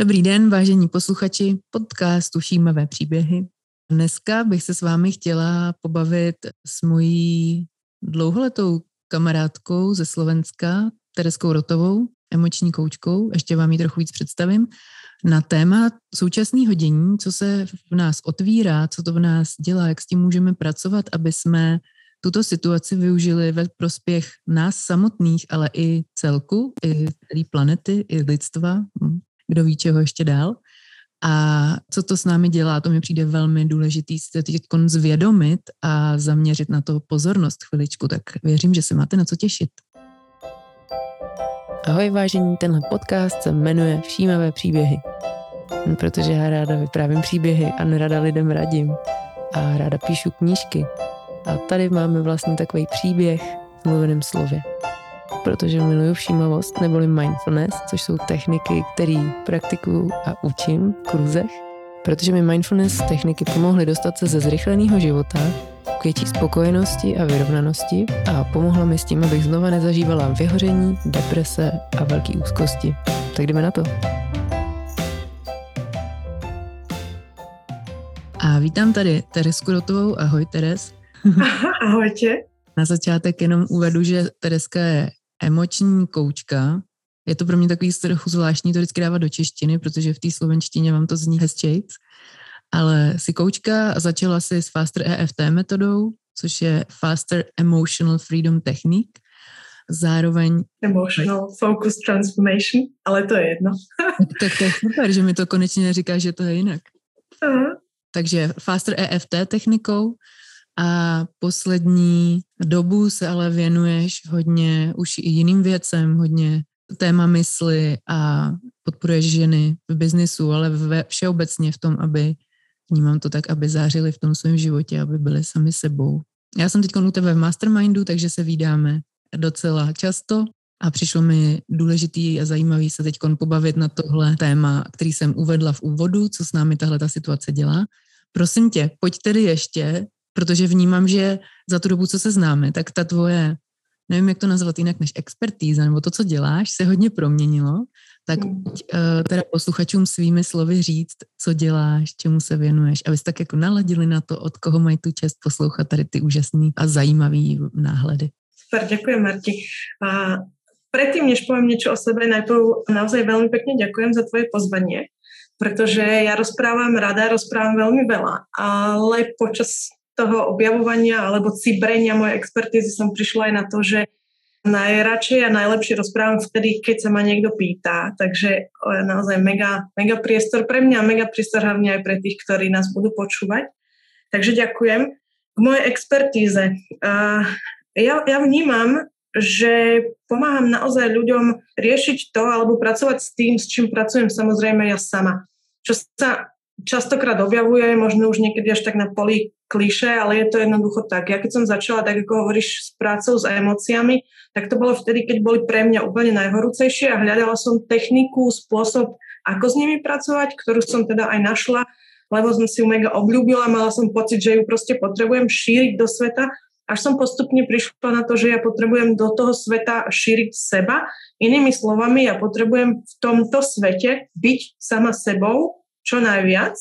Dobrý den, vážení posluchači podcastu Šímavé příběhy. Dneska bych se s vámi chtěla pobavit s mojí dlouholetou kamarádkou ze Slovenska, Tereskou Rotovou, emoční koučkou, ještě vám ji trochu víc představím, na téma současného dění, co se v nás otvírá, co to v nás dělá, jak s tím můžeme pracovat, aby jsme tuto situaci využili ve prospěch nás samotných, ale i celku, i celé planety, i lidstva, kdo ví čeho ještě dál. A co to s námi dělá, to mi přijde velmi důležitý se teď zvědomit a zaměřit na to pozornost chviličku, tak věřím, že se máte na co těšit. Ahoj vážení, tenhle podcast se jmenuje Všímavé příběhy. Protože já ráda vyprávím příběhy a nerada lidem radím. A ráda píšu knížky. A tady máme vlastně takový příběh v mluveném slově protože miluju všímavost neboli mindfulness, což jsou techniky, které praktikuju a učím v kurzech, protože mi mindfulness techniky pomohly dostat se ze zrychleného života k větší spokojenosti a vyrovnanosti a pomohla mi s tím, abych znova nezažívala vyhoření, deprese a velké úzkosti. Tak jdeme na to. A vítám tady Teresku Rotovou. Ahoj Teres. Ahojte. Na začátek jenom uvedu, že Tereska je emoční koučka. Je to pro mě takový trochu zvláštní to vždycky dávat do češtiny, protože v té slovenštině vám to zní hezčejc. Ale si koučka začala si s Faster EFT metodou, což je Faster Emotional Freedom Technique. Zároveň... Emotional Focus Transformation, ale to je jedno. tak, tak to je super, že mi to konečně neříká, že to je jinak. Uh-huh. Takže Faster EFT technikou a poslední dobu se ale věnuješ hodně už i jiným věcem, hodně téma mysli a podporuješ ženy v biznisu, ale ve, všeobecně v tom, aby, vnímám to tak, aby zářili v tom svém životě, aby byli sami sebou. Já jsem teď u tebe v Mastermindu, takže se vídáme docela často a přišlo mi důležitý a zajímavý se teď pobavit na tohle téma, který jsem uvedla v úvodu, co s námi tahle ta situace dělá. Prosím tě, pojď tedy ještě protože vnímám, že za tu dobu, co se známe, tak ta tvoje, nevím, jak to nazvat jinak než expertíza, nebo to, co děláš, se hodně proměnilo, tak uh, teda posluchačům svými slovy říct, co děláš, čemu se věnuješ, aby tak jako naladili na to, od koho mají tu čest poslouchat tady ty úžasný a zajímavý náhledy. Super, ďakujem Marti. A predtým, než poviem niečo o sebe, najprv naozaj veľmi pekne ďakujem za tvoje pozvanie, pretože ja rozprávam rada, rozprávam veľmi veľa, ale počas toho objavovania alebo cibrenia mojej expertízy som prišla aj na to, že najradšej a najlepšie rozprávam vtedy, keď sa ma niekto pýta. Takže naozaj mega, mega priestor pre mňa, mega priestor hlavne aj pre tých, ktorí nás budú počúvať. Takže ďakujem. K mojej expertíze. Ja, ja vnímam, že pomáham naozaj ľuďom riešiť to alebo pracovať s tým, s čím pracujem samozrejme ja sama. Čo sa častokrát objavuje, možno už niekedy až tak na poli kliše, ale je to jednoducho tak. Ja keď som začala, tak ako hovoríš, s prácou s emóciami, tak to bolo vtedy, keď boli pre mňa úplne najhorúcejšie a hľadala som techniku, spôsob, ako s nimi pracovať, ktorú som teda aj našla, lebo som si ju mega obľúbila, mala som pocit, že ju proste potrebujem šíriť do sveta, až som postupne prišla na to, že ja potrebujem do toho sveta šíriť seba. Inými slovami, ja potrebujem v tomto svete byť sama sebou čo najviac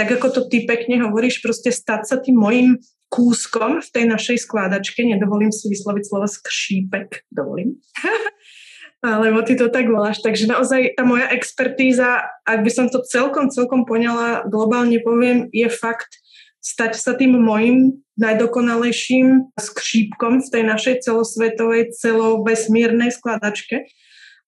tak ako to ty pekne hovoríš, proste stať sa tým mojim kúskom v tej našej skládačke, nedovolím si vysloviť slovo skřípek, dovolím. Alebo ty to tak voláš. Takže naozaj tá moja expertíza, ak by som to celkom, celkom poňala, globálne poviem, je fakt stať sa tým mojim najdokonalejším skřípkom v tej našej celosvetovej, celovesmírnej skladačke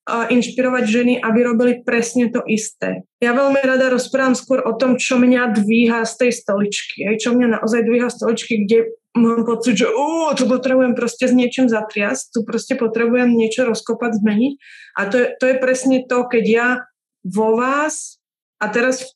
inšpirovať ženy, aby robili presne to isté. Ja veľmi rada rozprávam skôr o tom, čo mňa dvíha z tej stoličky. Aj čo mňa naozaj dvíha z stoličky, kde mám pocit, že uh, tu potrebujem proste s niečím zatriasť, tu proste potrebujem niečo rozkopať, zmeniť. A to je, to je presne to, keď ja vo vás, a teraz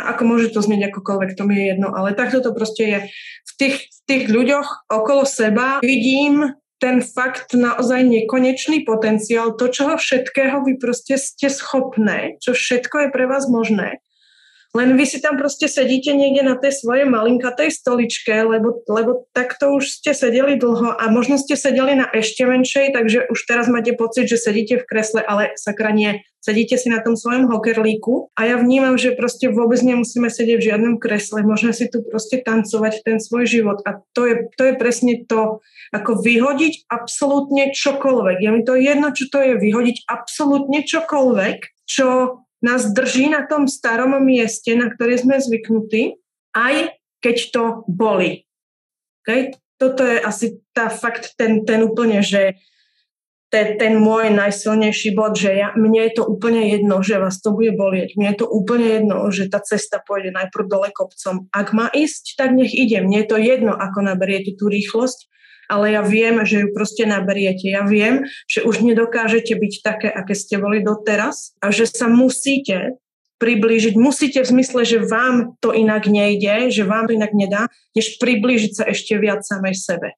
ako môže to znieť akokoľvek, to mi je jedno, ale takto to proste je. V tých, v tých ľuďoch okolo seba vidím ten fakt naozaj nekonečný potenciál, to, čoho všetkého vy proste ste schopné, čo všetko je pre vás možné. Len vy si tam proste sedíte niekde na tej svojej malinkatej stoličke, lebo, lebo takto už ste sedeli dlho a možno ste sedeli na ešte menšej, takže už teraz máte pocit, že sedíte v kresle, ale sakra sedíte si na tom svojom hokerlíku a ja vnímam, že proste vôbec nemusíme sedieť v žiadnom kresle, môžeme si tu proste tancovať ten svoj život a to je, to je presne to, ako vyhodiť absolútne čokoľvek. Je mi to jedno, čo to je, vyhodiť absolútne čokoľvek, čo nás drží na tom starom mieste, na ktoré sme zvyknutí, aj keď to boli. Okay? Toto je asi tá fakt ten, ten úplne, že ten, ten môj najsilnejší bod, že ja, mne je to úplne jedno, že vás to bude bolieť. Mne je to úplne jedno, že tá cesta pôjde najprv dole kopcom. Ak má ísť, tak nech ide. Mne je to jedno, ako naberiete tú rýchlosť, ale ja viem, že ju proste naberiete. Ja viem, že už nedokážete byť také, aké ste boli doteraz a že sa musíte priblížiť, musíte v zmysle, že vám to inak nejde, že vám to inak nedá, než priblížiť sa ešte viac samej sebe.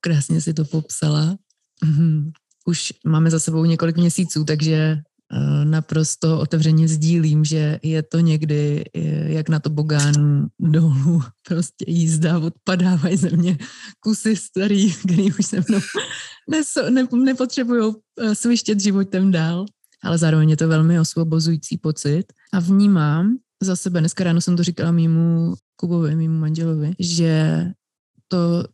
Krásně si to popsala. Mhm už máme za sebou několik měsíců, takže eh, naprosto otevřeně sdílím, že je to někdy eh, jak na to bogánu dolů, prostě jízda, odpadávají ze mě kusy starý, který už se mnou neso, ne, nepotřebují eh, svištět životem dál, ale zároveň je to velmi osvobozující pocit. A vnímám za sebe, dneska ráno jsem to říkala mýmu Kubovi, mýmu manželovi, že to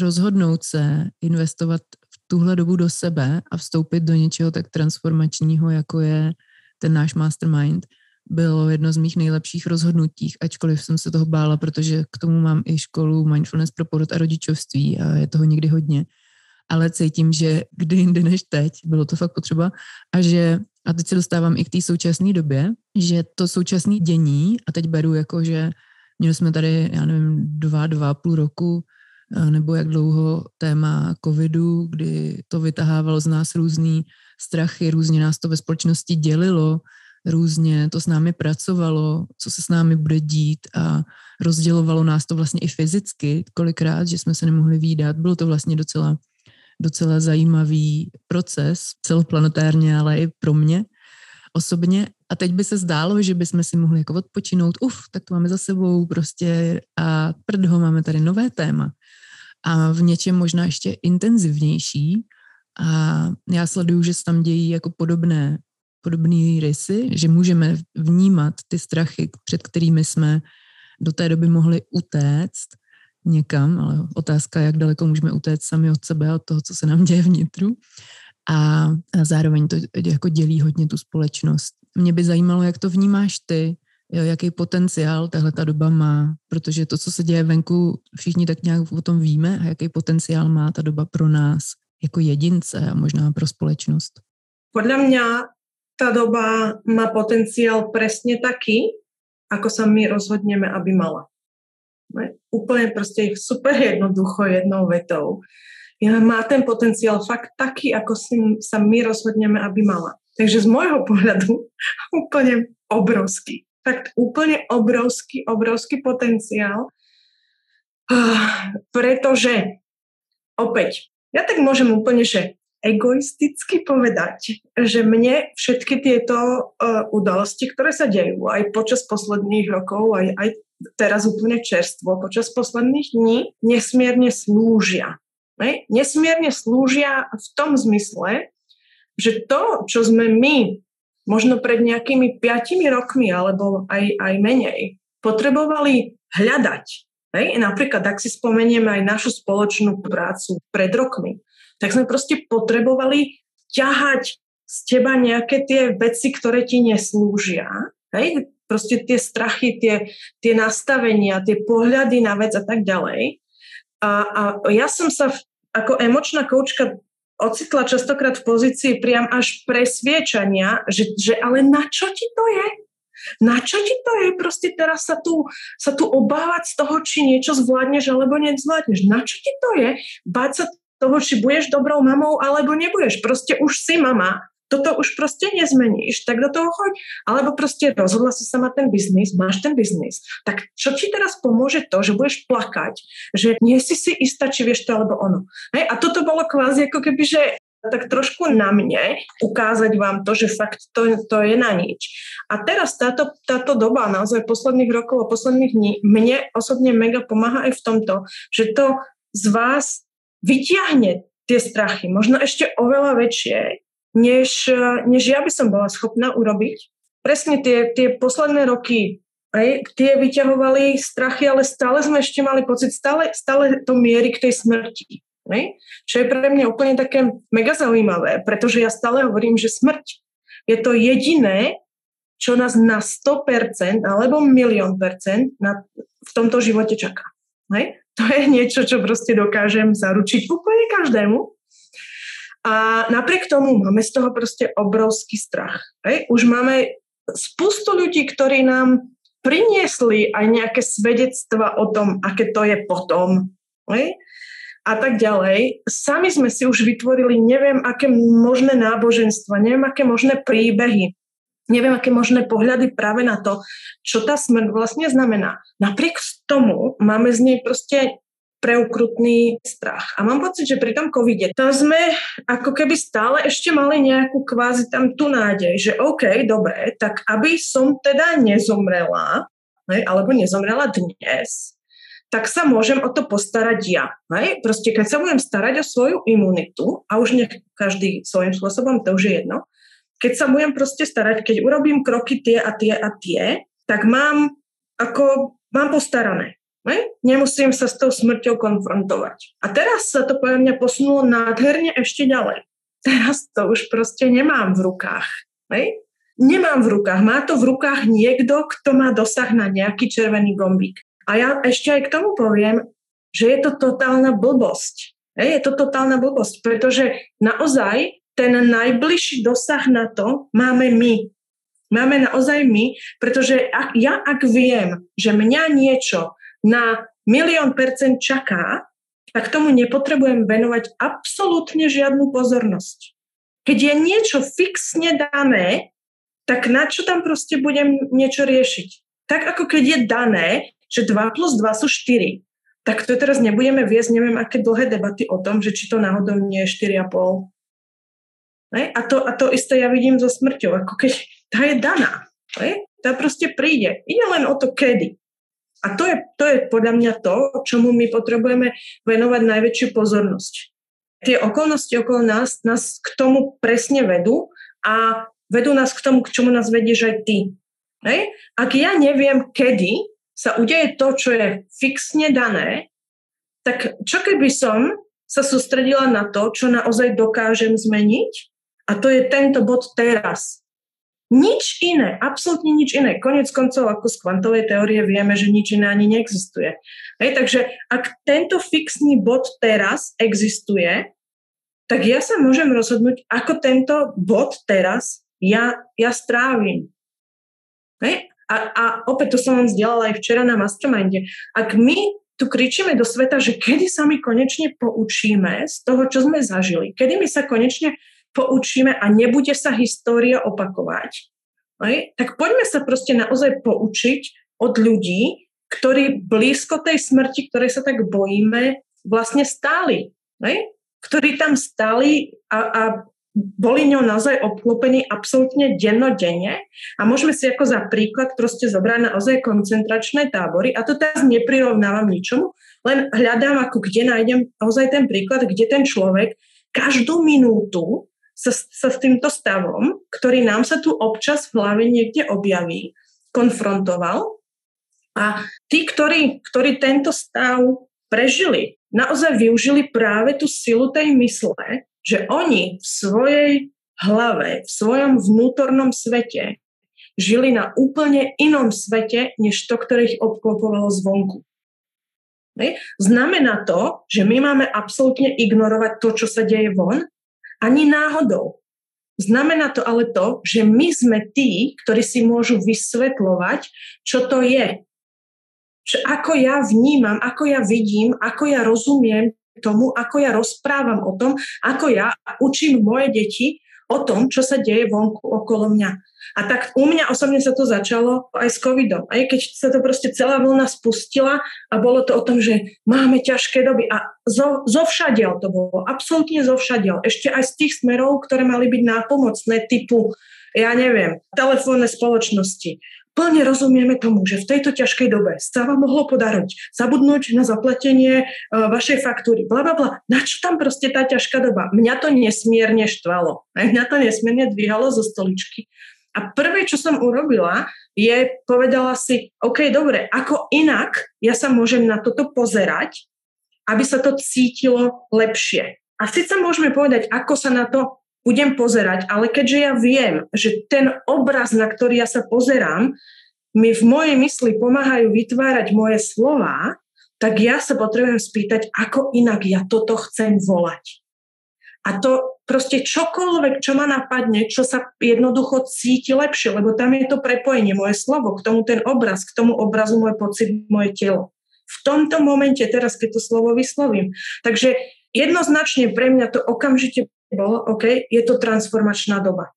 rozhodnout se investovat tuhle dobu do sebe a vstoupit do něčeho tak transformačního, jako je ten náš mastermind, bylo jedno z mých nejlepších rozhodnutí, ačkoliv jsem se toho bála, protože k tomu mám i školu Mindfulness pro porod a rodičovství a je toho někdy hodně. Ale cítím, že kdy jindy než teď, bylo to fakt potřeba a že, a teď se dostávám i k té současné době, že to současné dění, a teď beru jako, že měli jsme tady, já nevím, dva, dva půl roku nebo jak dlouho téma covidu, kdy to vytahávalo z nás různý strachy, různě nás to ve společnosti dělilo, různě to s námi pracovalo, co se s námi bude dít a rozdělovalo nás to vlastně i fyzicky kolikrát, že jsme se nemohli výdat. Bylo to vlastně docela, docela zajímavý proces celoplanetárně, ale i pro mě osobně. A teď by se zdálo, že bychom si mohli jako odpočinout, uf, tak to máme za sebou prostě a prdho, máme tady nové téma a v něčem možná ještě intenzivnější. A já sleduju, že se tam dějí jako podobné, podobné rysy, že můžeme vnímat ty strachy, před kterými jsme do té doby mohli utéct někam, ale otázka, jak daleko můžeme utéct sami od sebe, od toho, co se nám děje vnitru. A, a zároveň to jako dělí hodně tu společnost. Mě by zajímalo, jak to vnímáš ty, jo, jaký potenciál tahle ta doba má, protože to, co se děje venku, všichni tak nějak o tom víme a jaký potenciál má ta doba pro nás jako jedince a možná pro společnost. Podľa mňa tá doba má potenciál presne taký, ako sa my rozhodneme, aby mala. Úplne proste super jednoducho jednou vetou. Má ten potenciál fakt taký, ako si, sa my rozhodneme, aby mala. Takže z môjho pohľadu úplne obrovský fakt úplne obrovský, obrovský potenciál, uh, pretože opäť, ja tak môžem úplne, že egoisticky povedať, že mne všetky tieto uh, udalosti, ktoré sa dejú aj počas posledných rokov, aj, aj teraz úplne čerstvo, počas posledných dní, nesmierne slúžia. Ne? Nesmierne slúžia v tom zmysle, že to, čo sme my možno pred nejakými piatimi rokmi alebo aj, aj menej potrebovali hľadať. Hej? Napríklad, ak si spomenieme aj našu spoločnú prácu pred rokmi, tak sme proste potrebovali ťahať z teba nejaké tie veci, ktoré ti neslúžia. Hej? Proste tie strachy, tie, tie nastavenia, tie pohľady na vec a tak ďalej. A, a ja som sa v, ako emočná koučka ocitla častokrát v pozícii priam až presviečania, že, že ale na čo ti to je? Na čo ti to je? Proste teraz sa tu, sa tu obávať z toho, či niečo zvládneš alebo nezvládneš. Na čo ti to je? Báť sa toho, či budeš dobrou mamou alebo nebudeš. Proste už si mama toto už proste nezmeníš, tak do toho choď. Alebo proste rozhodla si sa mať ten biznis, máš ten biznis. Tak čo ti teraz pomôže to, že budeš plakať, že nie si si istá, či vieš to alebo ono. Hej? A toto bolo kvázi ako keby, že tak trošku na mne ukázať vám to, že fakt to, to je na nič. A teraz táto, táto doba naozaj posledných rokov a posledných dní mne osobne mega pomáha aj v tomto, že to z vás vyťahne tie strachy, možno ešte oveľa väčšie, než, než ja by som bola schopná urobiť. Presne tie, tie posledné roky aj, tie vyťahovali strachy, ale stále sme ešte mali pocit, stále, stále to mierí k tej smrti. Aj? Čo je pre mňa úplne také mega zaujímavé, pretože ja stále hovorím, že smrť je to jediné, čo nás na 100% alebo milión percent na, v tomto živote čaká. Hej? To je niečo, čo proste dokážem zaručiť úplne každému. A napriek tomu máme z toho proste obrovský strach. Hej? Už máme spustu ľudí, ktorí nám priniesli aj nejaké svedectva o tom, aké to je potom. Hej? A tak ďalej. Sami sme si už vytvorili neviem, aké možné náboženstva, neviem, aké možné príbehy, neviem, aké možné pohľady práve na to, čo tá smrť vlastne znamená. Napriek tomu máme z nej proste preukrutný strach. A mám pocit, že pri tom covide tam sme ako keby stále ešte mali nejakú kvázi tam tú nádej, že OK, dobre, tak aby som teda nezomrela, ne, alebo nezomrela dnes, tak sa môžem o to postarať ja. Ne? Proste keď sa budem starať o svoju imunitu, a už nech každý svojím spôsobom, to už je jedno, keď sa budem proste starať, keď urobím kroky tie a tie a tie, tak mám ako, mám postarané. Ne? Nemusím sa s tou smrťou konfrontovať. A teraz sa to podľa mňa posunulo nádherne ešte ďalej. Teraz to už proste nemám v rukách. Ne? Nemám v rukách. Má to v rukách niekto, kto má dosah na nejaký červený gombík. A ja ešte aj k tomu poviem, že je to totálna blbosť. Je to totálna blbosť, pretože naozaj ten najbližší dosah na to máme my. Máme naozaj my, pretože ak, ja ak viem, že mňa niečo na milión percent čaká, tak tomu nepotrebujem venovať absolútne žiadnu pozornosť. Keď je niečo fixne dané, tak na čo tam proste budem niečo riešiť? Tak ako keď je dané, že 2 plus 2 sú 4, tak to teraz nebudeme viesť neviem aké dlhé debaty o tom, že či to náhodou nie je 4,5. Ne? A, to, a to isté ja vidím so smrťou, ako keď tá je daná. Ne? Tá proste príde. Ide len o to, kedy. A to je, to je podľa mňa to, čomu my potrebujeme venovať najväčšiu pozornosť. Tie okolnosti okolo nás nás k tomu presne vedú a vedú nás k tomu, k čomu nás vedieš aj ty. Hej? Ak ja neviem, kedy sa udeje to, čo je fixne dané, tak čo keby som sa sústredila na to, čo naozaj dokážem zmeniť? A to je tento bod teraz. Nič iné, absolútne nič iné. Konec koncov, ako z kvantovej teórie vieme, že nič iné ani neexistuje. Hej, takže ak tento fixný bod teraz existuje, tak ja sa môžem rozhodnúť, ako tento bod teraz ja, ja strávim. Hej? A, a opäť to som vám vzdielala aj včera na Masterminde. Ak my tu kričíme do sveta, že kedy sa my konečne poučíme z toho, čo sme zažili, kedy my sa konečne poučíme a nebude sa história opakovať, aj, tak poďme sa proste naozaj poučiť od ľudí, ktorí blízko tej smrti, ktorej sa tak bojíme, vlastne stáli. Aj? Ktorí tam stáli a, a boli ňou naozaj obklopení absolútne dennodenne a môžeme si ako za príklad proste zobrať naozaj koncentračné tábory a to teraz neprirovnávam ničomu, len hľadám ako kde nájdem naozaj ten príklad, kde ten človek každú minútu sa, sa s týmto stavom, ktorý nám sa tu občas v hlave niekde objaví, konfrontoval. A tí, ktorí, ktorí tento stav prežili, naozaj využili práve tú silu tej mysle, že oni v svojej hlave, v svojom vnútornom svete žili na úplne inom svete, než to, ktoré ich obklopovalo zvonku. Znamená to, že my máme absolútne ignorovať to, čo sa deje von ani náhodou. Znamená to ale to, že my sme tí, ktorí si môžu vysvetľovať, čo to je. Čo, ako ja vnímam, ako ja vidím, ako ja rozumiem tomu, ako ja rozprávam o tom, ako ja učím moje deti o tom, čo sa deje vonku okolo mňa. A tak u mňa osobne sa to začalo aj s covidom. Aj keď sa to proste celá vlna spustila a bolo to o tom, že máme ťažké doby a zo, zo všadiel to bolo, absolútne zo všadiel. Ešte aj z tých smerov, ktoré mali byť nápomocné typu ja neviem, telefónne spoločnosti. Plne rozumieme tomu, že v tejto ťažkej dobe sa vám mohlo podariť zabudnúť na zaplatenie uh, vašej faktúry, bla, bla, bla. Na čo tam proste tá ťažká doba? Mňa to nesmierne štvalo. Mňa to nesmierne dvíhalo zo stoličky. A prvé, čo som urobila, je povedala si, OK, dobre, ako inak ja sa môžem na toto pozerať, aby sa to cítilo lepšie. A síce môžeme povedať, ako sa na to budem pozerať, ale keďže ja viem, že ten obraz, na ktorý ja sa pozerám, mi v mojej mysli pomáhajú vytvárať moje slova, tak ja sa potrebujem spýtať, ako inak ja toto chcem volať. A to proste čokoľvek, čo ma napadne, čo sa jednoducho cíti lepšie, lebo tam je to prepojenie, moje slovo, k tomu ten obraz, k tomu obrazu môj pocit, moje telo. V tomto momente, teraz keď to slovo vyslovím. Takže jednoznačne pre mňa to okamžite bolo, OK, je to transformačná doba.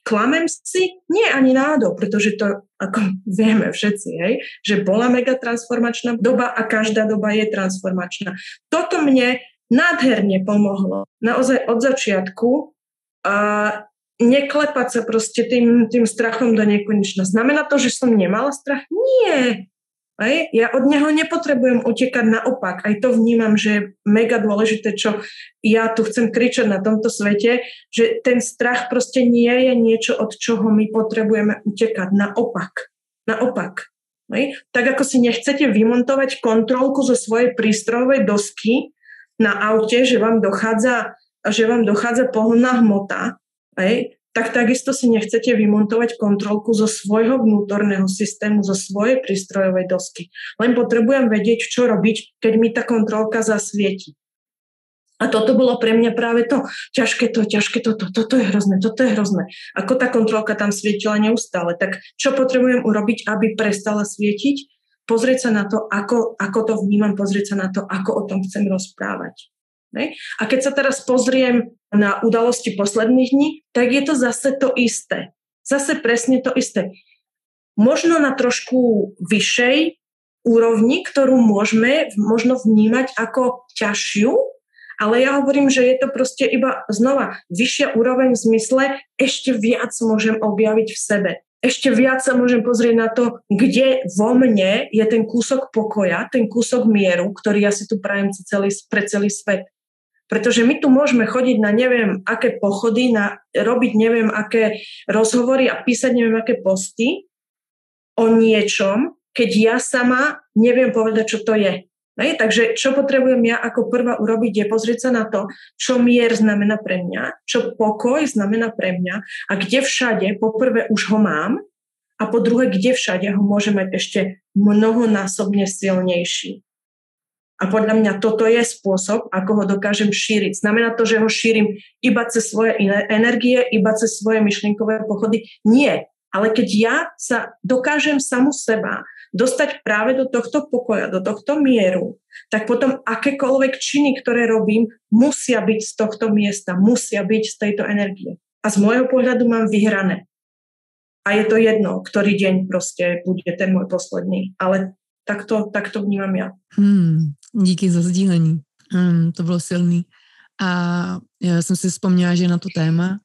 Klamem si? Nie ani náhodou, pretože to, ako vieme všetci, hej, že bola mega transformačná doba a každá doba je transformačná. Toto mne nádherne pomohlo. Naozaj od začiatku a neklepať sa proste tým, tým strachom do nekonečna. Znamená to, že som nemala strach? Nie. Hej? Ja od neho nepotrebujem utekať naopak. Aj to vnímam, že je mega dôležité, čo ja tu chcem kričať na tomto svete, že ten strach proste nie je niečo, od čoho my potrebujeme utekať. Naopak. Naopak. Hej? Tak ako si nechcete vymontovať kontrolku zo svojej prístrojovej dosky, na aute, že vám dochádza, že vám dochádza pohonná hmota, hej, tak takisto si nechcete vymontovať kontrolku zo svojho vnútorného systému, zo svojej prístrojovej dosky. Len potrebujem vedieť, čo robiť, keď mi tá kontrolka zasvieti. A toto bolo pre mňa práve to, ťažké to, ťažké toto, toto je hrozné, toto je hrozné. Ako tá kontrolka tam svietila neustále, tak čo potrebujem urobiť, aby prestala svietiť? pozrieť sa na to, ako, ako to vnímam, pozrieť sa na to, ako o tom chcem rozprávať. Ne? A keď sa teraz pozriem na udalosti posledných dní, tak je to zase to isté. Zase presne to isté. Možno na trošku vyššej úrovni, ktorú môžeme možno vnímať ako ťažšiu, ale ja hovorím, že je to proste iba znova vyššia úroveň v zmysle, ešte viac môžem objaviť v sebe ešte viac sa môžem pozrieť na to, kde vo mne je ten kúsok pokoja, ten kúsok mieru, ktorý ja si tu prajem celý, pre celý svet. Pretože my tu môžeme chodiť na neviem aké pochody, na, robiť neviem aké rozhovory a písať neviem aké posty o niečom, keď ja sama neviem povedať, čo to je. Hej? Takže čo potrebujem ja ako prvá urobiť, je pozrieť sa na to, čo mier znamená pre mňa, čo pokoj znamená pre mňa a kde všade, poprvé už ho mám a po druhé, kde všade ho môže mať ešte mnohonásobne silnejší. A podľa mňa toto je spôsob, ako ho dokážem šíriť. Znamená to, že ho šírim iba cez svoje energie, iba cez svoje myšlienkové pochody? Nie. Ale keď ja sa dokážem samu seba dostať práve do tohto pokoja, do tohto mieru, tak potom akékoľvek činy, ktoré robím, musia byť z tohto miesta, musia byť z tejto energie. A z môjho pohľadu mám vyhrané. A je to jedno, ktorý deň proste bude ten môj posledný. Ale takto, takto vnímam ja. Hmm, díky za sdílení. Hmm, to bylo silný. A já jsem si vzpomněla, že na to téma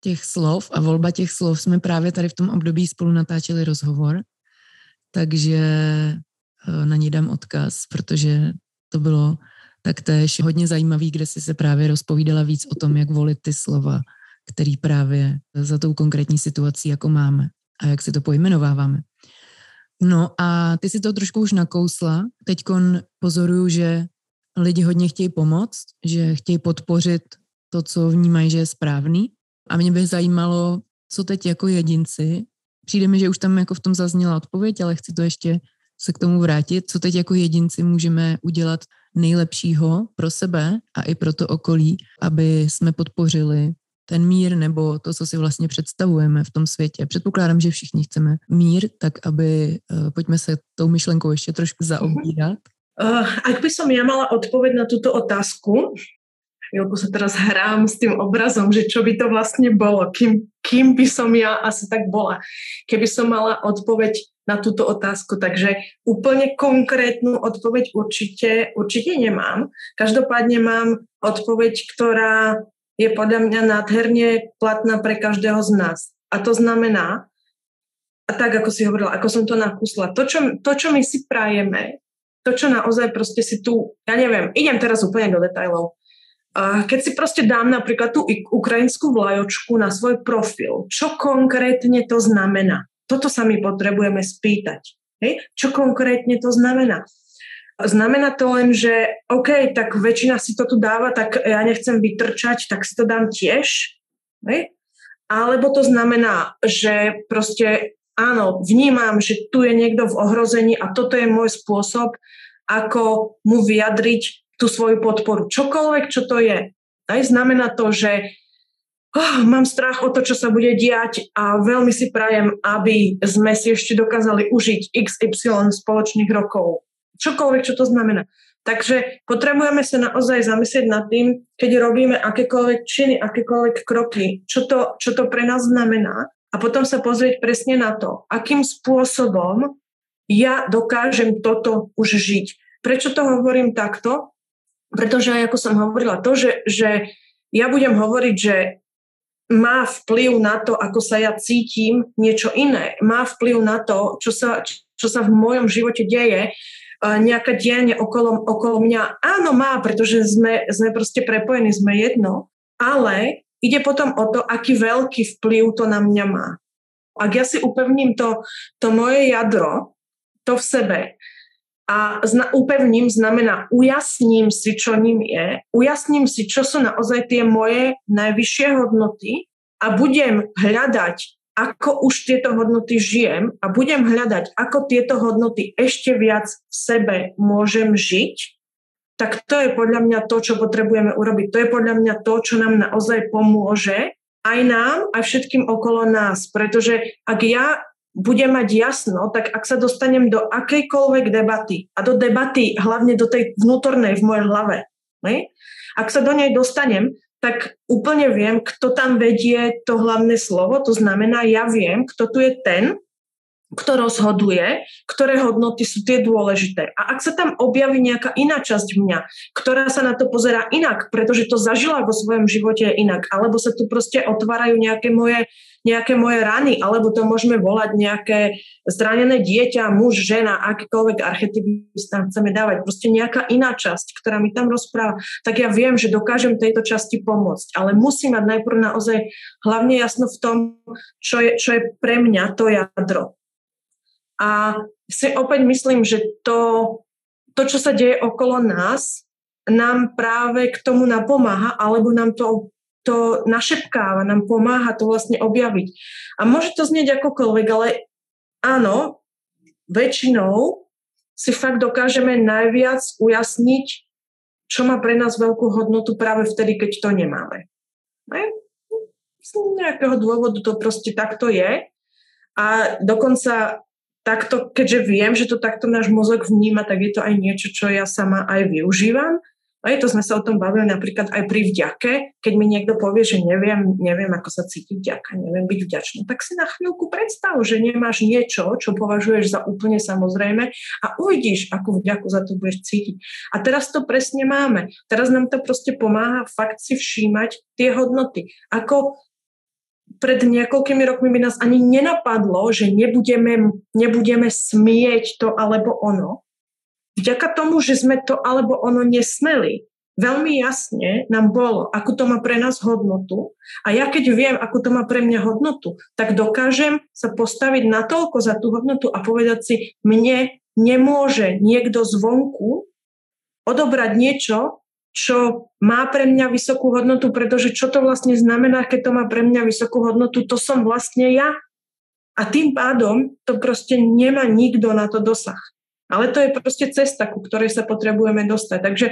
těch slov a volba těch slov jsme právě tady v tom období spolu natáčeli rozhovor takže eh, na ní dám odkaz, protože to bylo taktéž hodně zajímavý, kde si se právě rozpovídala víc o tom, jak volit ty slova, který právě za tou konkrétní situací jako máme a jak si to pojmenováváme. No a ty si to trošku už nakousla. Teď pozoruju, že lidi hodně chtějí pomoct, že chtějí podpořit to, co vnímají, že je správný. A mě by zajímalo, co teď jako jedinci Přijde mi, že už tam jako v tom zazněla odpověď, ale chci to ještě se k tomu vrátit. Co teď jako jedinci můžeme udělat nejlepšího pro sebe a i pro to okolí, aby jsme podpořili ten mír nebo to, co si vlastně představujeme v tom světě. Předpokládám, že všichni chceme mír, tak aby, uh, pojďme se tou myšlenkou ještě trošku zaobírat. Uh, ak by som ja mala odpoveď na túto otázku, chvíľku sa teraz hrám s tým obrazom, že čo by to vlastne bolo, kým, kým by som ja asi tak bola, keby som mala odpoveď na túto otázku. Takže úplne konkrétnu odpoveď určite, určite nemám. Každopádne mám odpoveď, ktorá je podľa mňa nádherne platná pre každého z nás. A to znamená, a tak ako si hovorila, ako som to nakúsla, to čo, to, čo my si prajeme, to, čo naozaj proste si tu, ja neviem, idem teraz úplne do detajlov. Keď si proste dám napríklad tú ukrajinskú vlajočku na svoj profil, čo konkrétne to znamená? Toto sa my potrebujeme spýtať. Hej? Čo konkrétne to znamená? Znamená to len, že OK, tak väčšina si to tu dáva, tak ja nechcem vytrčať, tak si to dám tiež. Hej? Alebo to znamená, že proste áno, vnímam, že tu je niekto v ohrození a toto je môj spôsob, ako mu vyjadriť tú svoju podporu. Čokoľvek, čo to je. Aj znamená to, že oh, mám strach o to, čo sa bude diať a veľmi si prajem, aby sme si ešte dokázali užiť XY spoločných rokov. Čokoľvek, čo to znamená. Takže potrebujeme sa naozaj zamyslieť nad tým, keď robíme akékoľvek činy, akékoľvek kroky, čo to, čo to pre nás znamená a potom sa pozrieť presne na to, akým spôsobom ja dokážem toto už žiť. Prečo to hovorím takto? Pretože, ako som hovorila, to, že, že ja budem hovoriť, že má vplyv na to, ako sa ja cítim, niečo iné. Má vplyv na to, čo sa, čo sa v mojom živote deje, nejaká dianie okolo, okolo mňa. Áno, má, pretože sme, sme proste prepojení, sme jedno, ale Ide potom o to, aký veľký vplyv to na mňa má. Ak ja si upevním to, to moje jadro, to v sebe, a zna, upevním znamená ujasním si, čo ním je, ujasním si, čo sú naozaj tie moje najvyššie hodnoty a budem hľadať, ako už tieto hodnoty žijem a budem hľadať, ako tieto hodnoty ešte viac v sebe môžem žiť, tak to je podľa mňa to, čo potrebujeme urobiť. To je podľa mňa to, čo nám naozaj pomôže aj nám, aj všetkým okolo nás. Pretože ak ja budem mať jasno, tak ak sa dostanem do akejkoľvek debaty, a do debaty hlavne do tej vnútornej v mojej hlave, ne? ak sa do nej dostanem, tak úplne viem, kto tam vedie to hlavné slovo, to znamená, ja viem, kto tu je ten, kto rozhoduje, ktoré hodnoty sú tie dôležité. A ak sa tam objaví nejaká iná časť mňa, ktorá sa na to pozera inak, pretože to zažila vo svojom živote inak, alebo sa tu proste otvárajú nejaké moje, nejaké moje rany, alebo to môžeme volať nejaké zranené dieťa, muž, žena, akýkoľvek archetypy tam chceme dávať, proste nejaká iná časť, ktorá mi tam rozpráva, tak ja viem, že dokážem tejto časti pomôcť, ale musím mať najprv naozaj hlavne jasno v tom, čo je, čo je pre mňa to jadro a si opäť myslím, že to, to, čo sa deje okolo nás, nám práve k tomu napomáha, alebo nám to, to našepkáva, nám pomáha to vlastne objaviť. A môže to znieť akokoľvek, ale áno, väčšinou si fakt dokážeme najviac ujasniť, čo má pre nás veľkú hodnotu práve vtedy, keď to nemáme. Ne? Z nejakého dôvodu to proste takto je. A dokonca takto, keďže viem, že to takto náš mozog vníma, tak je to aj niečo, čo ja sama aj využívam. A je to sme sa o tom bavili napríklad aj pri vďake, keď mi niekto povie, že neviem, neviem ako sa cíti vďaka, neviem byť vďačný, tak si na chvíľku predstav, že nemáš niečo, čo považuješ za úplne samozrejme a uvidíš, akú vďaku za to budeš cítiť. A teraz to presne máme. Teraz nám to proste pomáha fakt si všímať tie hodnoty. Ako pred niekoľkými rokmi by nás ani nenapadlo, že nebudeme, nebudeme smieť to alebo ono. Vďaka tomu, že sme to alebo ono nesmeli, veľmi jasne nám bolo, ako to má pre nás hodnotu. A ja keď viem, ako to má pre mňa hodnotu, tak dokážem sa postaviť natoľko za tú hodnotu a povedať si, mne nemôže niekto zvonku odobrať niečo, čo má pre mňa vysokú hodnotu, pretože čo to vlastne znamená, keď to má pre mňa vysokú hodnotu, to som vlastne ja. A tým pádom to proste nemá nikto na to dosah. Ale to je proste cesta, ku ktorej sa potrebujeme dostať. Takže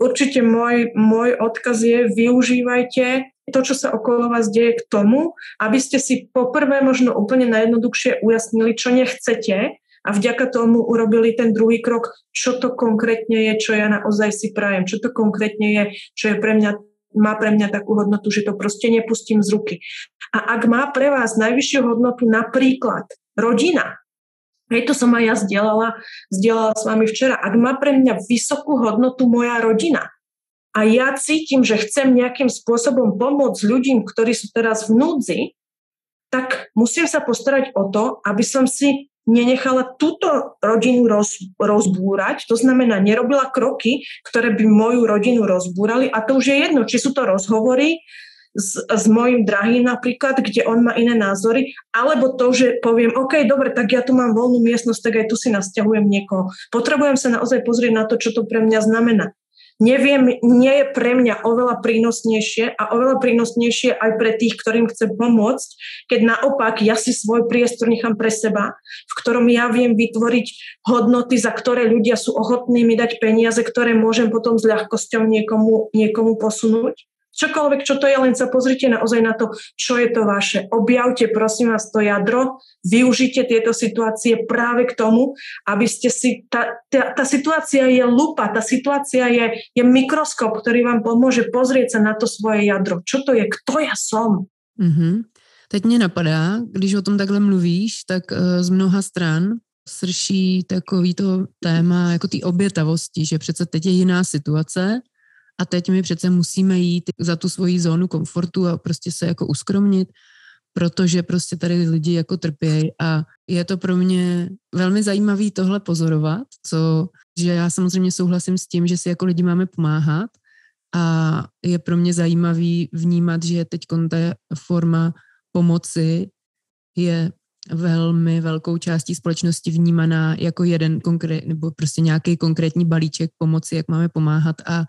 určite môj, môj odkaz je, využívajte to, čo sa okolo vás deje k tomu, aby ste si poprvé možno úplne najjednoduchšie ujasnili, čo nechcete a vďaka tomu urobili ten druhý krok, čo to konkrétne je, čo ja naozaj si prajem, čo to konkrétne je, čo je pre mňa má pre mňa takú hodnotu, že to proste nepustím z ruky. A ak má pre vás najvyššiu hodnotu napríklad rodina, hej, to som aj ja zdieľala, zdieľala s vami včera, ak má pre mňa vysokú hodnotu moja rodina a ja cítim, že chcem nejakým spôsobom pomôcť ľuďom, ktorí sú teraz v núdzi, tak musím sa postarať o to, aby som si nenechala túto rodinu roz, rozbúrať, to znamená, nerobila kroky, ktoré by moju rodinu rozbúrali a to už je jedno, či sú to rozhovory s, s mojim drahým napríklad, kde on má iné názory, alebo to, že poviem, OK, dobre, tak ja tu mám voľnú miestnosť, tak aj tu si nasťahujem niekoho. Potrebujem sa naozaj pozrieť na to, čo to pre mňa znamená neviem, nie je pre mňa oveľa prínosnejšie a oveľa prínosnejšie aj pre tých, ktorým chcem pomôcť, keď naopak ja si svoj priestor nechám pre seba, v ktorom ja viem vytvoriť hodnoty, za ktoré ľudia sú ochotní mi dať peniaze, ktoré môžem potom s ľahkosťou niekomu, niekomu posunúť čokoľvek, čo to je, len sa pozrite naozaj na to, čo je to vaše. Objavte, prosím vás, to jadro, využite tieto situácie práve k tomu, aby ste si, tá, tá, tá situácia je lupa, tá situácia je, je mikroskop, ktorý vám pomôže pozrieť sa na to svoje jadro. Čo to je, kto ja som. Mm-hmm. Teď mě napadá, když o tom takhle mluvíš, tak uh, z mnoha stran srší takový to téma jako té obětavosti, že přece teď je jiná situace, a teď my přece musíme jít za tu svoji zónu komfortu a prostě se jako uskromnit, protože prostě tady lidi jako trpějí. A je to pro mě velmi zajímavý tohle pozorovat, co, že já samozřejmě souhlasím s tím, že si jako lidi máme pomáhat. A je pro mě zajímavý vnímat, že teď ta forma pomoci je velmi velkou částí společnosti vnímaná jako jeden konkrét, nebo prostě nějaký konkrétní balíček pomoci, jak máme pomáhat a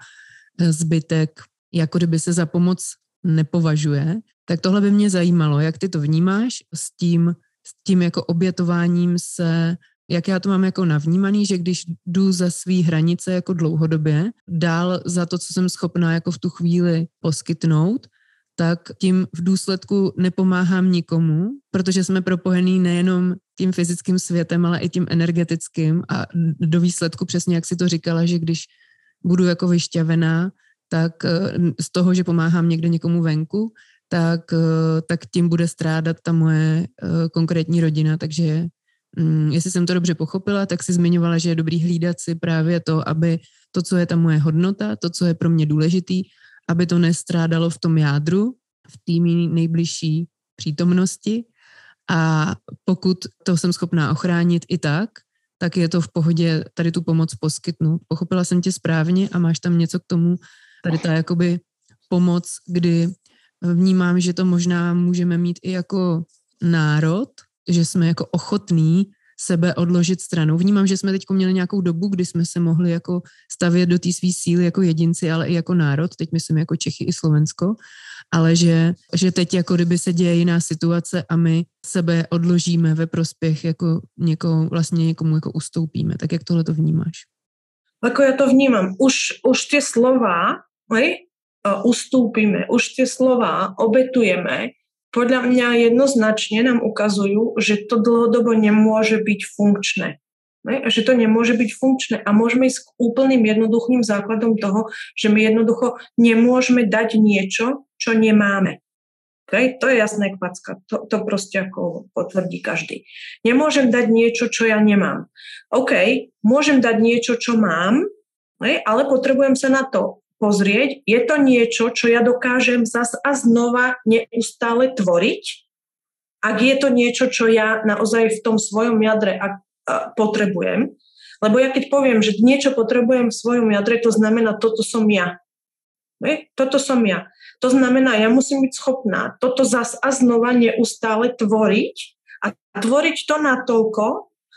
zbytek jako kdyby se za pomoc nepovažuje, tak tohle by mě zajímalo, jak ty to vnímáš s tím, s tím jako obětováním se, jak já to mám jako navnímaný, že když jdu za svý hranice jako dlouhodobě, dál za to, co jsem schopná jako v tu chvíli poskytnout, tak tím v důsledku nepomáhám nikomu, protože jsme propojený nejenom tím fyzickým světem, ale i tím energetickým a do výsledku přesně, jak si to říkala, že když budu jako vyšťavená, tak eh, z toho, že pomáhám někde někomu venku, tak, eh, tak tím bude strádat ta moje eh, konkrétní rodina. Takže mm, jestli jsem to dobře pochopila, tak si zmiňovala, že je dobrý hlídat si právě to, aby to, co je ta moje hodnota, to, co je pro mě důležitý, aby to nestrádalo v tom jádru, v té nejbližší přítomnosti. A pokud to jsem schopná ochránit i tak, tak je to v pohodě tady tu pomoc poskytnout. Pochopila jsem tě správně a máš tam něco k tomu, tady ta jakoby pomoc, kdy vnímám, že to možná můžeme mít i jako národ, že jsme jako ochotní sebe odložit stranou. Vnímám, že jsme teď měli nějakou dobu, kdy jsme se mohli jako stavět do té své síly jako jedinci, ale i jako národ, teď myslím jako Čechy i Slovensko, ale že, že teď jako kdyby se děje jiná situace a my sebe odložíme ve prospěch jako někoho, vlastně někomu jako ustoupíme. Tak jak tohle to vnímáš? Ako ja to vnímam, už, už tie slova, hej, ustúpime, už tie slova obetujeme, podľa mňa jednoznačne nám ukazujú, že to dlhodobo nemôže byť funkčné. Ne? Že to nemôže byť funkčné a môžeme ísť k úplným jednoduchým základom toho, že my jednoducho nemôžeme dať niečo, čo nemáme. Okay? To je jasné kvacka. To, to proste ako potvrdí každý. Nemôžem dať niečo, čo ja nemám. OK, môžem dať niečo, čo mám, ale potrebujem sa na to pozrieť, je to niečo, čo ja dokážem zas a znova neustále tvoriť, ak je to niečo, čo ja naozaj v tom svojom jadre potrebujem. Lebo ja keď poviem, že niečo potrebujem v svojom jadre, to znamená, toto som ja. Ne? Toto som ja. To znamená, ja musím byť schopná toto zas a znova neustále tvoriť a tvoriť to natoľko,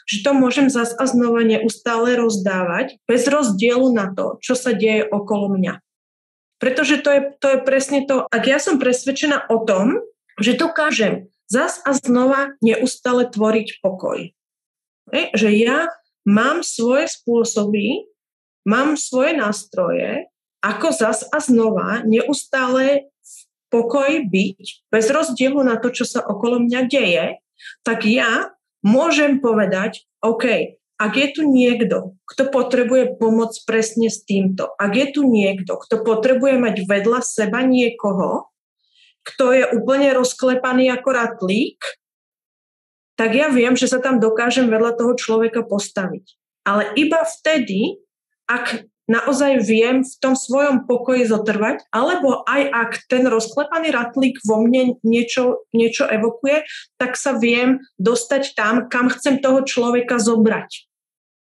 že to môžem zas a znova neustále rozdávať bez rozdielu na to, čo sa deje okolo mňa. Pretože to je, to je presne to, ak ja som presvedčená o tom, že dokážem zas a znova neustále tvoriť pokoj. E, že ja mám svoje spôsoby, mám svoje nástroje, ako zas a znova neustále v pokoji byť, bez rozdielu na to, čo sa okolo mňa deje, tak ja môžem povedať, OK, ak je tu niekto, kto potrebuje pomoc presne s týmto, ak je tu niekto, kto potrebuje mať vedľa seba niekoho, kto je úplne rozklepaný ako ratlík, tak ja viem, že sa tam dokážem vedľa toho človeka postaviť. Ale iba vtedy, ak naozaj viem v tom svojom pokoji zotrvať, alebo aj ak ten rozklepaný ratlík vo mne niečo, niečo evokuje, tak sa viem dostať tam, kam chcem toho človeka zobrať.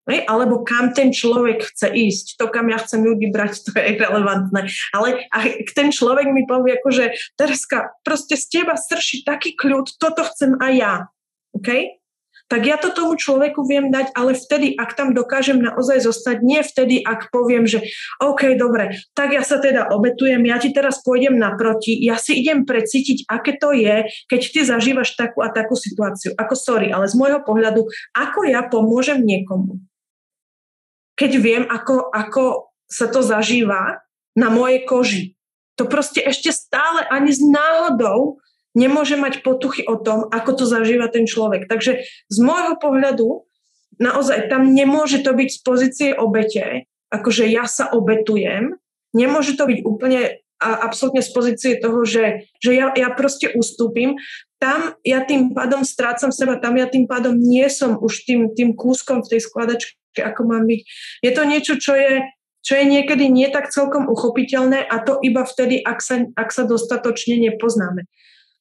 Hej? Alebo kam ten človek chce ísť. To, kam ja chcem ľudí brať, to je relevantné. Ale ak ten človek mi povie, akože Tereska, proste z teba strší taký kľud, toto chcem aj ja. Okay? Tak ja to tomu človeku viem dať, ale vtedy, ak tam dokážem naozaj zostať, nie vtedy, ak poviem, že OK, dobre, tak ja sa teda obetujem, ja ti teraz pôjdem naproti, ja si idem precítiť, aké to je, keď ty zažívaš takú a takú situáciu. Ako sorry, ale z môjho pohľadu, ako ja pomôžem niekomu, keď viem, ako, ako sa to zažíva na mojej koži. To proste ešte stále ani s náhodou nemôže mať potuchy o tom, ako to zažíva ten človek. Takže z môjho pohľadu naozaj tam nemôže to byť z pozície obete, akože ja sa obetujem, nemôže to byť úplne a absolútne z pozície toho, že, že ja, ja proste ustúpim, tam ja tým pádom strácam seba, tam ja tým pádom nie som už tým, tým kúskom v tej skladačke, ako mám byť. Je to niečo, čo je, čo je niekedy nie tak celkom uchopiteľné a to iba vtedy, ak sa, ak sa dostatočne nepoznáme.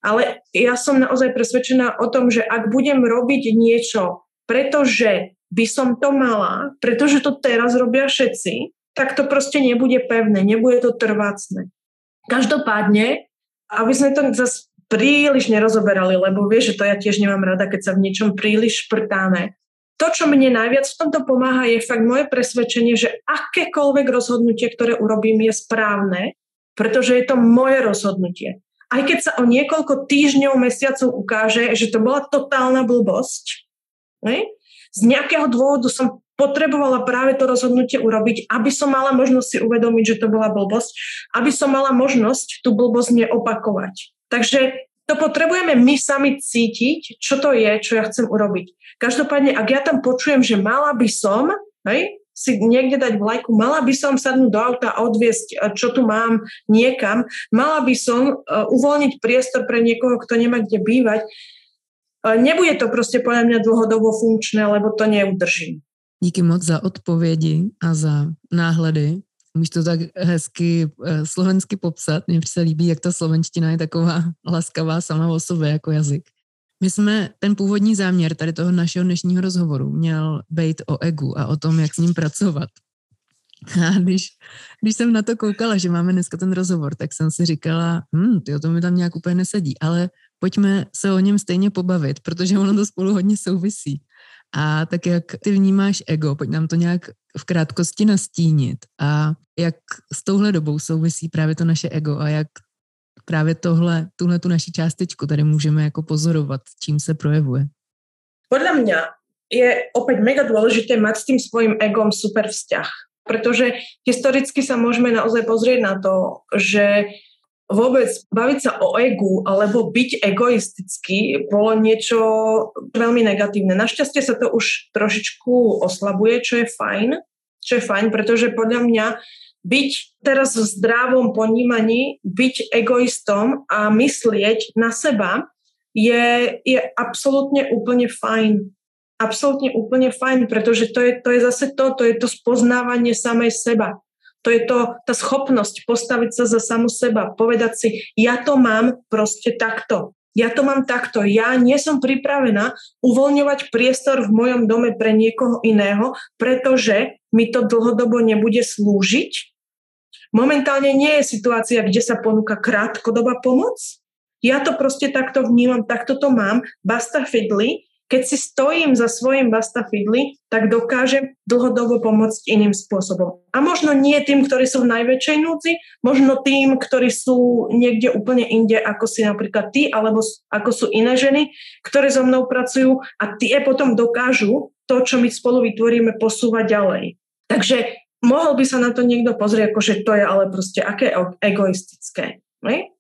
Ale ja som naozaj presvedčená o tom, že ak budem robiť niečo, pretože by som to mala, pretože to teraz robia všetci, tak to proste nebude pevné, nebude to trvácne. Každopádne, aby sme to zase príliš nerozoberali, lebo vieš, že to ja tiež nemám rada, keď sa v niečom príliš šprtáme. To, čo mne najviac v tomto pomáha, je fakt moje presvedčenie, že akékoľvek rozhodnutie, ktoré urobím, je správne, pretože je to moje rozhodnutie aj keď sa o niekoľko týždňov, mesiacov ukáže, že to bola totálna blbosť, ne? z nejakého dôvodu som potrebovala práve to rozhodnutie urobiť, aby som mala možnosť si uvedomiť, že to bola blbosť, aby som mala možnosť tú blbosť neopakovať. Takže to potrebujeme my sami cítiť, čo to je, čo ja chcem urobiť. Každopádne, ak ja tam počujem, že mala by som, hej, si niekde dať vlajku, mala by som sadnúť do auta a odviesť, čo tu mám niekam, mala by som uh, uvoľniť priestor pre niekoho, kto nemá kde bývať. Uh, nebude to proste podľa mňa dlhodobo funkčné, lebo to neudržím. Díky moc za odpovědi a za náhledy. Můžeš to tak hezky uh, slovensky popsat. Mně se líbí, jak ta slovenština je taková laskavá sama o sobě jako jazyk. My jsme ten původní záměr tady toho našeho dnešního rozhovoru měl být o egu a o tom, jak s ním pracovat. A když, když jsem na to koukala, že máme dneska ten rozhovor, tak jsem si říkala, hm, ty o tom mi tam nějak úplně nesedí, ale pojďme se o něm stejně pobavit, protože ono to spolu hodně souvisí. A tak jak ty vnímáš ego, pojď nám to nějak v krátkosti nastínit a jak s touhle dobou souvisí právě to naše ego a jak právě tohle, tuhle tu naši částečku tady můžeme jako pozorovat, čím se projevuje? Podľa mňa je opäť mega dôležité mať s tým svojim egom super vzťah. Pretože historicky sa môžeme naozaj pozrieť na to, že vôbec baviť sa o egu alebo byť egoistický bolo niečo veľmi negatívne. Našťastie sa to už trošičku oslabuje, čo je fajn, čo je fajn, pretože podľa mňa byť teraz v zdravom ponímaní, byť egoistom a myslieť na seba je, je absolútne úplne fajn. Absolútne úplne fajn, pretože to je, to je zase to, to je to spoznávanie samej seba. To je to, tá schopnosť postaviť sa za samu seba, povedať si, ja to mám proste takto. Ja to mám takto. Ja nie som pripravená uvoľňovať priestor v mojom dome pre niekoho iného, pretože mi to dlhodobo nebude slúžiť Momentálne nie je situácia, kde sa ponúka krátkodobá pomoc. Ja to proste takto vnímam, takto to mám. Basta fidli, keď si stojím za svojim basta fidli, tak dokážem dlhodobo pomôcť iným spôsobom. A možno nie tým, ktorí sú v najväčšej núdzi, možno tým, ktorí sú niekde úplne inde, ako si napríklad ty, alebo ako sú iné ženy, ktoré so mnou pracujú a tie potom dokážu to, čo my spolu vytvoríme, posúvať ďalej. Takže mohol by sa na to niekto pozrieť, ako že to je ale proste aké egoistické. Ne?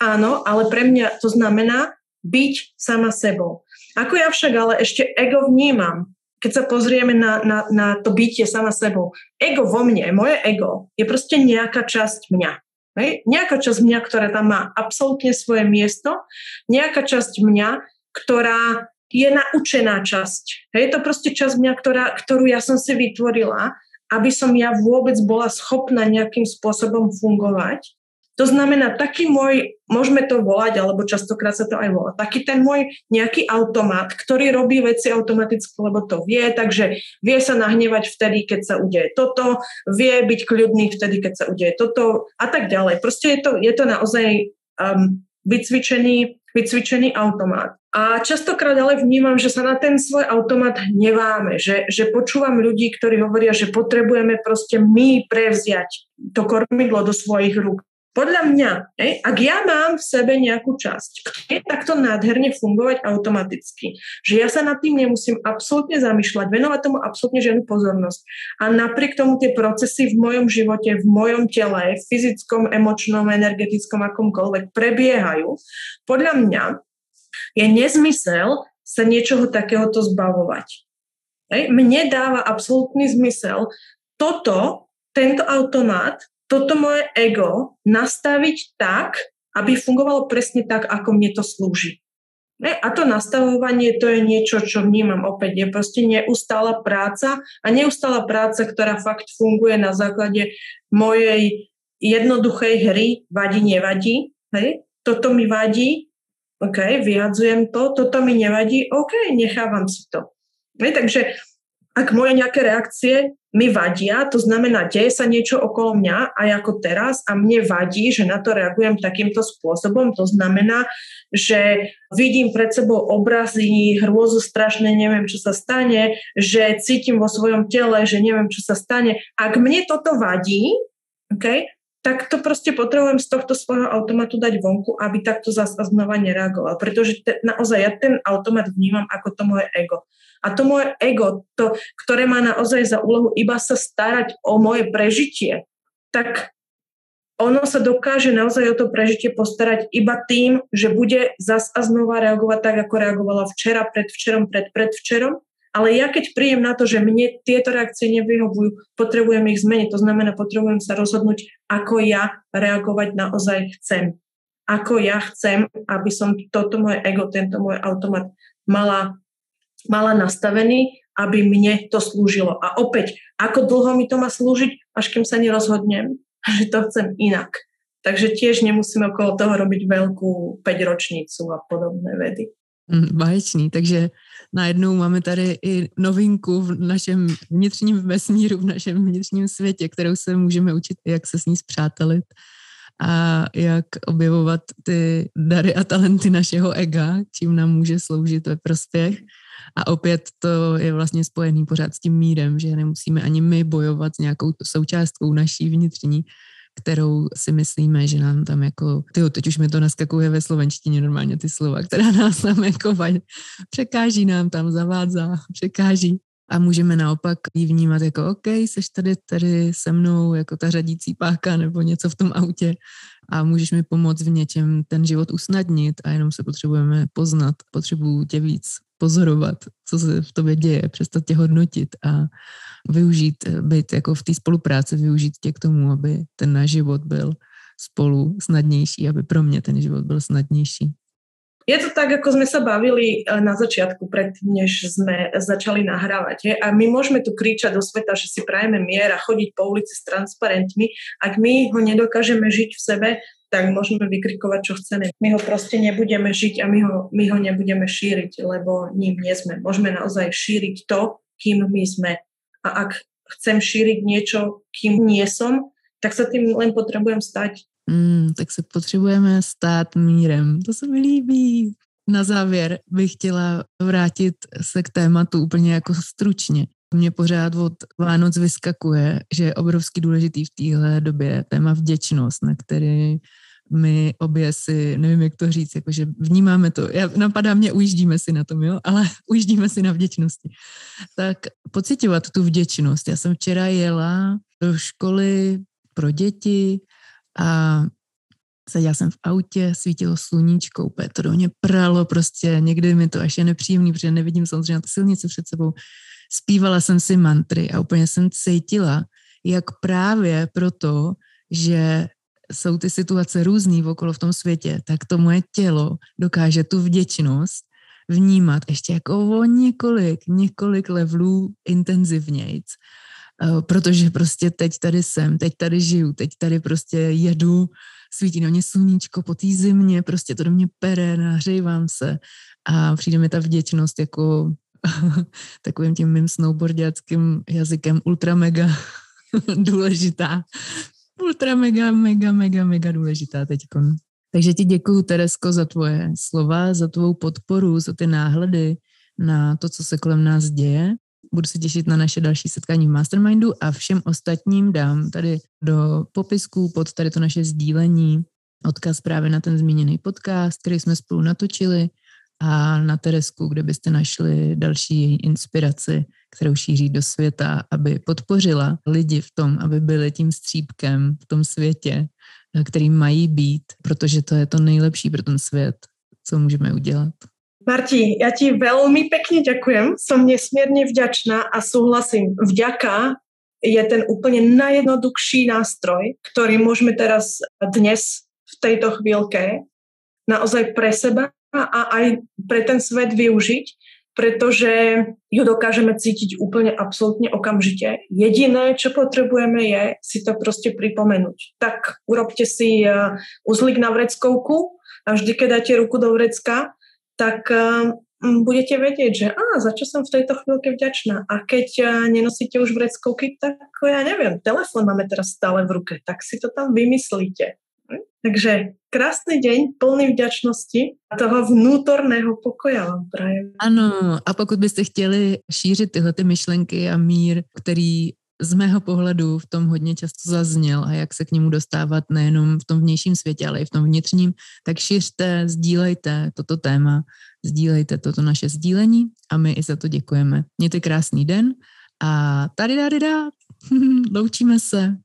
Áno, ale pre mňa to znamená byť sama sebou. Ako ja však ale ešte ego vnímam, keď sa pozrieme na, na, na to bytie sama sebou. Ego vo mne, moje ego, je proste nejaká časť mňa. Hej? Nejaká časť mňa, ktorá tam má absolútne svoje miesto, nejaká časť mňa, ktorá je naučená časť. Hej? To proste časť mňa, ktorá, ktorú ja som si vytvorila aby som ja vôbec bola schopná nejakým spôsobom fungovať. To znamená, taký môj, môžeme to volať, alebo častokrát sa to aj volá, taký ten môj nejaký automat, ktorý robí veci automaticky, lebo to vie, takže vie sa nahnevať vtedy, keď sa udeje toto, vie byť kľudný vtedy, keď sa udeje toto a tak ďalej. Proste je to, je to naozaj um, vycvičený, vycvičený automat. A častokrát ale vnímam, že sa na ten svoj automat hneváme, že, že počúvam ľudí, ktorí hovoria, že potrebujeme proste my prevziať to kormidlo do svojich rúk. Podľa mňa, ej, ak ja mám v sebe nejakú časť, ktorá je takto nádherne fungovať automaticky, že ja sa nad tým nemusím absolútne zamýšľať, venovať tomu absolútne žiadnu pozornosť a napriek tomu tie procesy v mojom živote, v mojom tele, fyzickom, emočnom, energetickom, akomkoľvek prebiehajú, podľa mňa je nezmysel sa niečoho takéhoto zbavovať. Ej, mne dáva absolútny zmysel toto, tento automat toto moje ego nastaviť tak, aby fungovalo presne tak, ako mne to slúži. A to nastavovanie, to je niečo, čo vnímam opäť, je proste neustála práca a neustála práca, ktorá fakt funguje na základe mojej jednoduchej hry vadí, nevadí. Hej? Toto mi vadí, OK, vyhadzujem to, toto mi nevadí, OK, nechávam si to. Hej? Takže ak moje nejaké reakcie mi vadia, to znamená, deje sa niečo okolo mňa aj ako teraz a mne vadí, že na to reagujem takýmto spôsobom. To znamená, že vidím pred sebou obrazy, hrôzu strašné, neviem, čo sa stane, že cítim vo svojom tele, že neviem, čo sa stane. Ak mne toto vadí, okay, tak to proste potrebujem z tohto svojho automatu dať vonku, aby takto zase znova nereagoval. Pretože te, naozaj ja ten automat vnímam ako to moje ego. A to moje ego, to, ktoré má naozaj za úlohu iba sa starať o moje prežitie, tak ono sa dokáže naozaj o to prežitie postarať iba tým, že bude zas a znova reagovať tak, ako reagovala včera, predvčerom, pred predvčerom. Ale ja keď príjem na to, že mne tieto reakcie nevyhovujú, potrebujem ich zmeniť. To znamená, potrebujem sa rozhodnúť, ako ja reagovať naozaj chcem. Ako ja chcem, aby som toto moje ego, tento môj automat mala mala nastavený, aby mne to slúžilo. A opäť, ako dlho mi to má slúžiť, až kým sa nerozhodnem, že to chcem inak. Takže tiež nemusíme okolo toho robiť veľkú 5-ročnicu a podobné vedy. Mm, báječný, takže najednou máme tady i novinku v našem vnitřním vesmíru, v našem vnitřním světě, kterou se můžeme učit, jak se s ní zpřátelit a jak objevovat ty dary a talenty našeho ega, čím nám může sloužit ve prospěch. A opět to je vlastně spojený pořád s tím mírem, že nemusíme ani my bojovat s nějakou součástkou naší vnitřní, kterou si myslíme, že nám tam jako, tyjo, teď už mi to naskakuje ve slovenštině normálně ty slova, která nás tam jako překáží nám tam, zavádzá, překáží. A můžeme naopak ji vnímat jako, OK, seš tady, tady se mnou jako ta řadící páka nebo něco v tom autě a můžeš mi pomoct v něčem ten život usnadnit a jenom se potřebujeme poznat, potřebuju tě víc pozorovat, co se v tobě děje, přestat tě hodnotit a využít, být jako v té spolupráci, využít tě k tomu, aby ten náš život byl spolu snadnější, aby pro mě ten život byl snadnější. Je to tak, ako sme sa bavili eh, na začiatku, predtým, než sme začali nahrávať. Je? A my môžeme tu kričať do sveta, že si prajeme mier a chodiť po ulici s transparentmi. Ak my ho nedokážeme žiť v sebe, tak môžeme vykrikovať, čo chceme. My ho proste nebudeme žiť a my ho, my ho nebudeme šíriť, lebo ním nie sme. Môžeme naozaj šíriť to, kým my sme. A ak chcem šíriť niečo, kým nie som, tak sa tým len potrebujem stať. Mm, tak se potřebujeme stát mírem. To se mi líbí. Na závěr bych chtěla vrátit se k tématu úplně jako stručně. Mě pořád od Vánoc vyskakuje, že je obrovský důležitý v téhle době téma vděčnost, na který my obě si, nevím, jak to říct, jakože vnímáme to, já, napadá mě, ujíždíme si na tom, jo, ale ujíždíme si na vděčnosti. Tak pocitovat tu vděčnost. Já jsem včera jela do školy pro děti a seděla jsem v autě, svítilo sluníčko, úplně to do mě pralo, prostě někdy mi to až je nepříjemný, protože nevidím samozřejmě tu silnici před sebou. Zpívala jsem si mantry a úplně jsem cítila, jak právě proto, že jsou ty situace různý okolo v tom světě, tak to moje tělo dokáže tu vděčnost vnímat ještě jako o několik, několik levelů intenzivnějc. uh, protože prostě teď tady jsem, teď tady žiju, teď tady prostě jedu, svítí na mě sluníčko po té zimě, prostě to do mě pere, nahřejvám se a přijde mi ta vděčnost jako takovým tím mým snowboardiackým jazykem ultra mega důležitá. Ultra mega, mega, mega, mega důležitá teď. Takže ti děkuju, Teresko, za tvoje slova, za tvou podporu, za ty náhledy na to, co se kolem nás děje. Budu se těšit na naše další setkání v Mastermindu a všem ostatním dám tady do popisku pod tady to naše sdílení odkaz právě na ten zmíněný podcast, který jsme spolu natočili a na Teresku, kde byste našli další její inspiraci, kterou šíří do světa, aby podpořila lidi v tom, aby byli tím střípkem v tom světě, který mají být, protože to je to nejlepší pro ten svět, co můžeme udělat. Marti, ja ti veľmi pekne ďakujem. Som nesmierne vďačná a súhlasím. Vďaka je ten úplne najjednoduchší nástroj, ktorý môžeme teraz dnes v tejto chvíľke naozaj pre seba a aj pre ten svet využiť, pretože ju dokážeme cítiť úplne absolútne okamžite. Jediné, čo potrebujeme je si to proste pripomenúť. Tak urobte si uh, uzlik na vreckovku a vždy, keď dáte ruku do vrecka, tak uh, budete vedieť, že á, za čo som v tejto chvíľke vďačná. A keď uh, nenosíte už vreckovky, tak ja neviem, telefon máme teraz stále v ruke, tak si to tam vymyslíte. Takže krásny deň, plný vďačnosti a toho vnútorného pokoja vám prajem. Ano, a pokud byste chtěli šířit tyhle ty myšlenky a mír, který z mého pohledu v tom hodně často zazněl a jak se k němu dostávat nejenom v tom vnějším světě, ale i v tom vnitřním, tak šiřte, sdílejte toto téma, sdílejte toto naše sdílení a my i za to děkujeme. Mějte krásný den a tady, tady, loučíme se.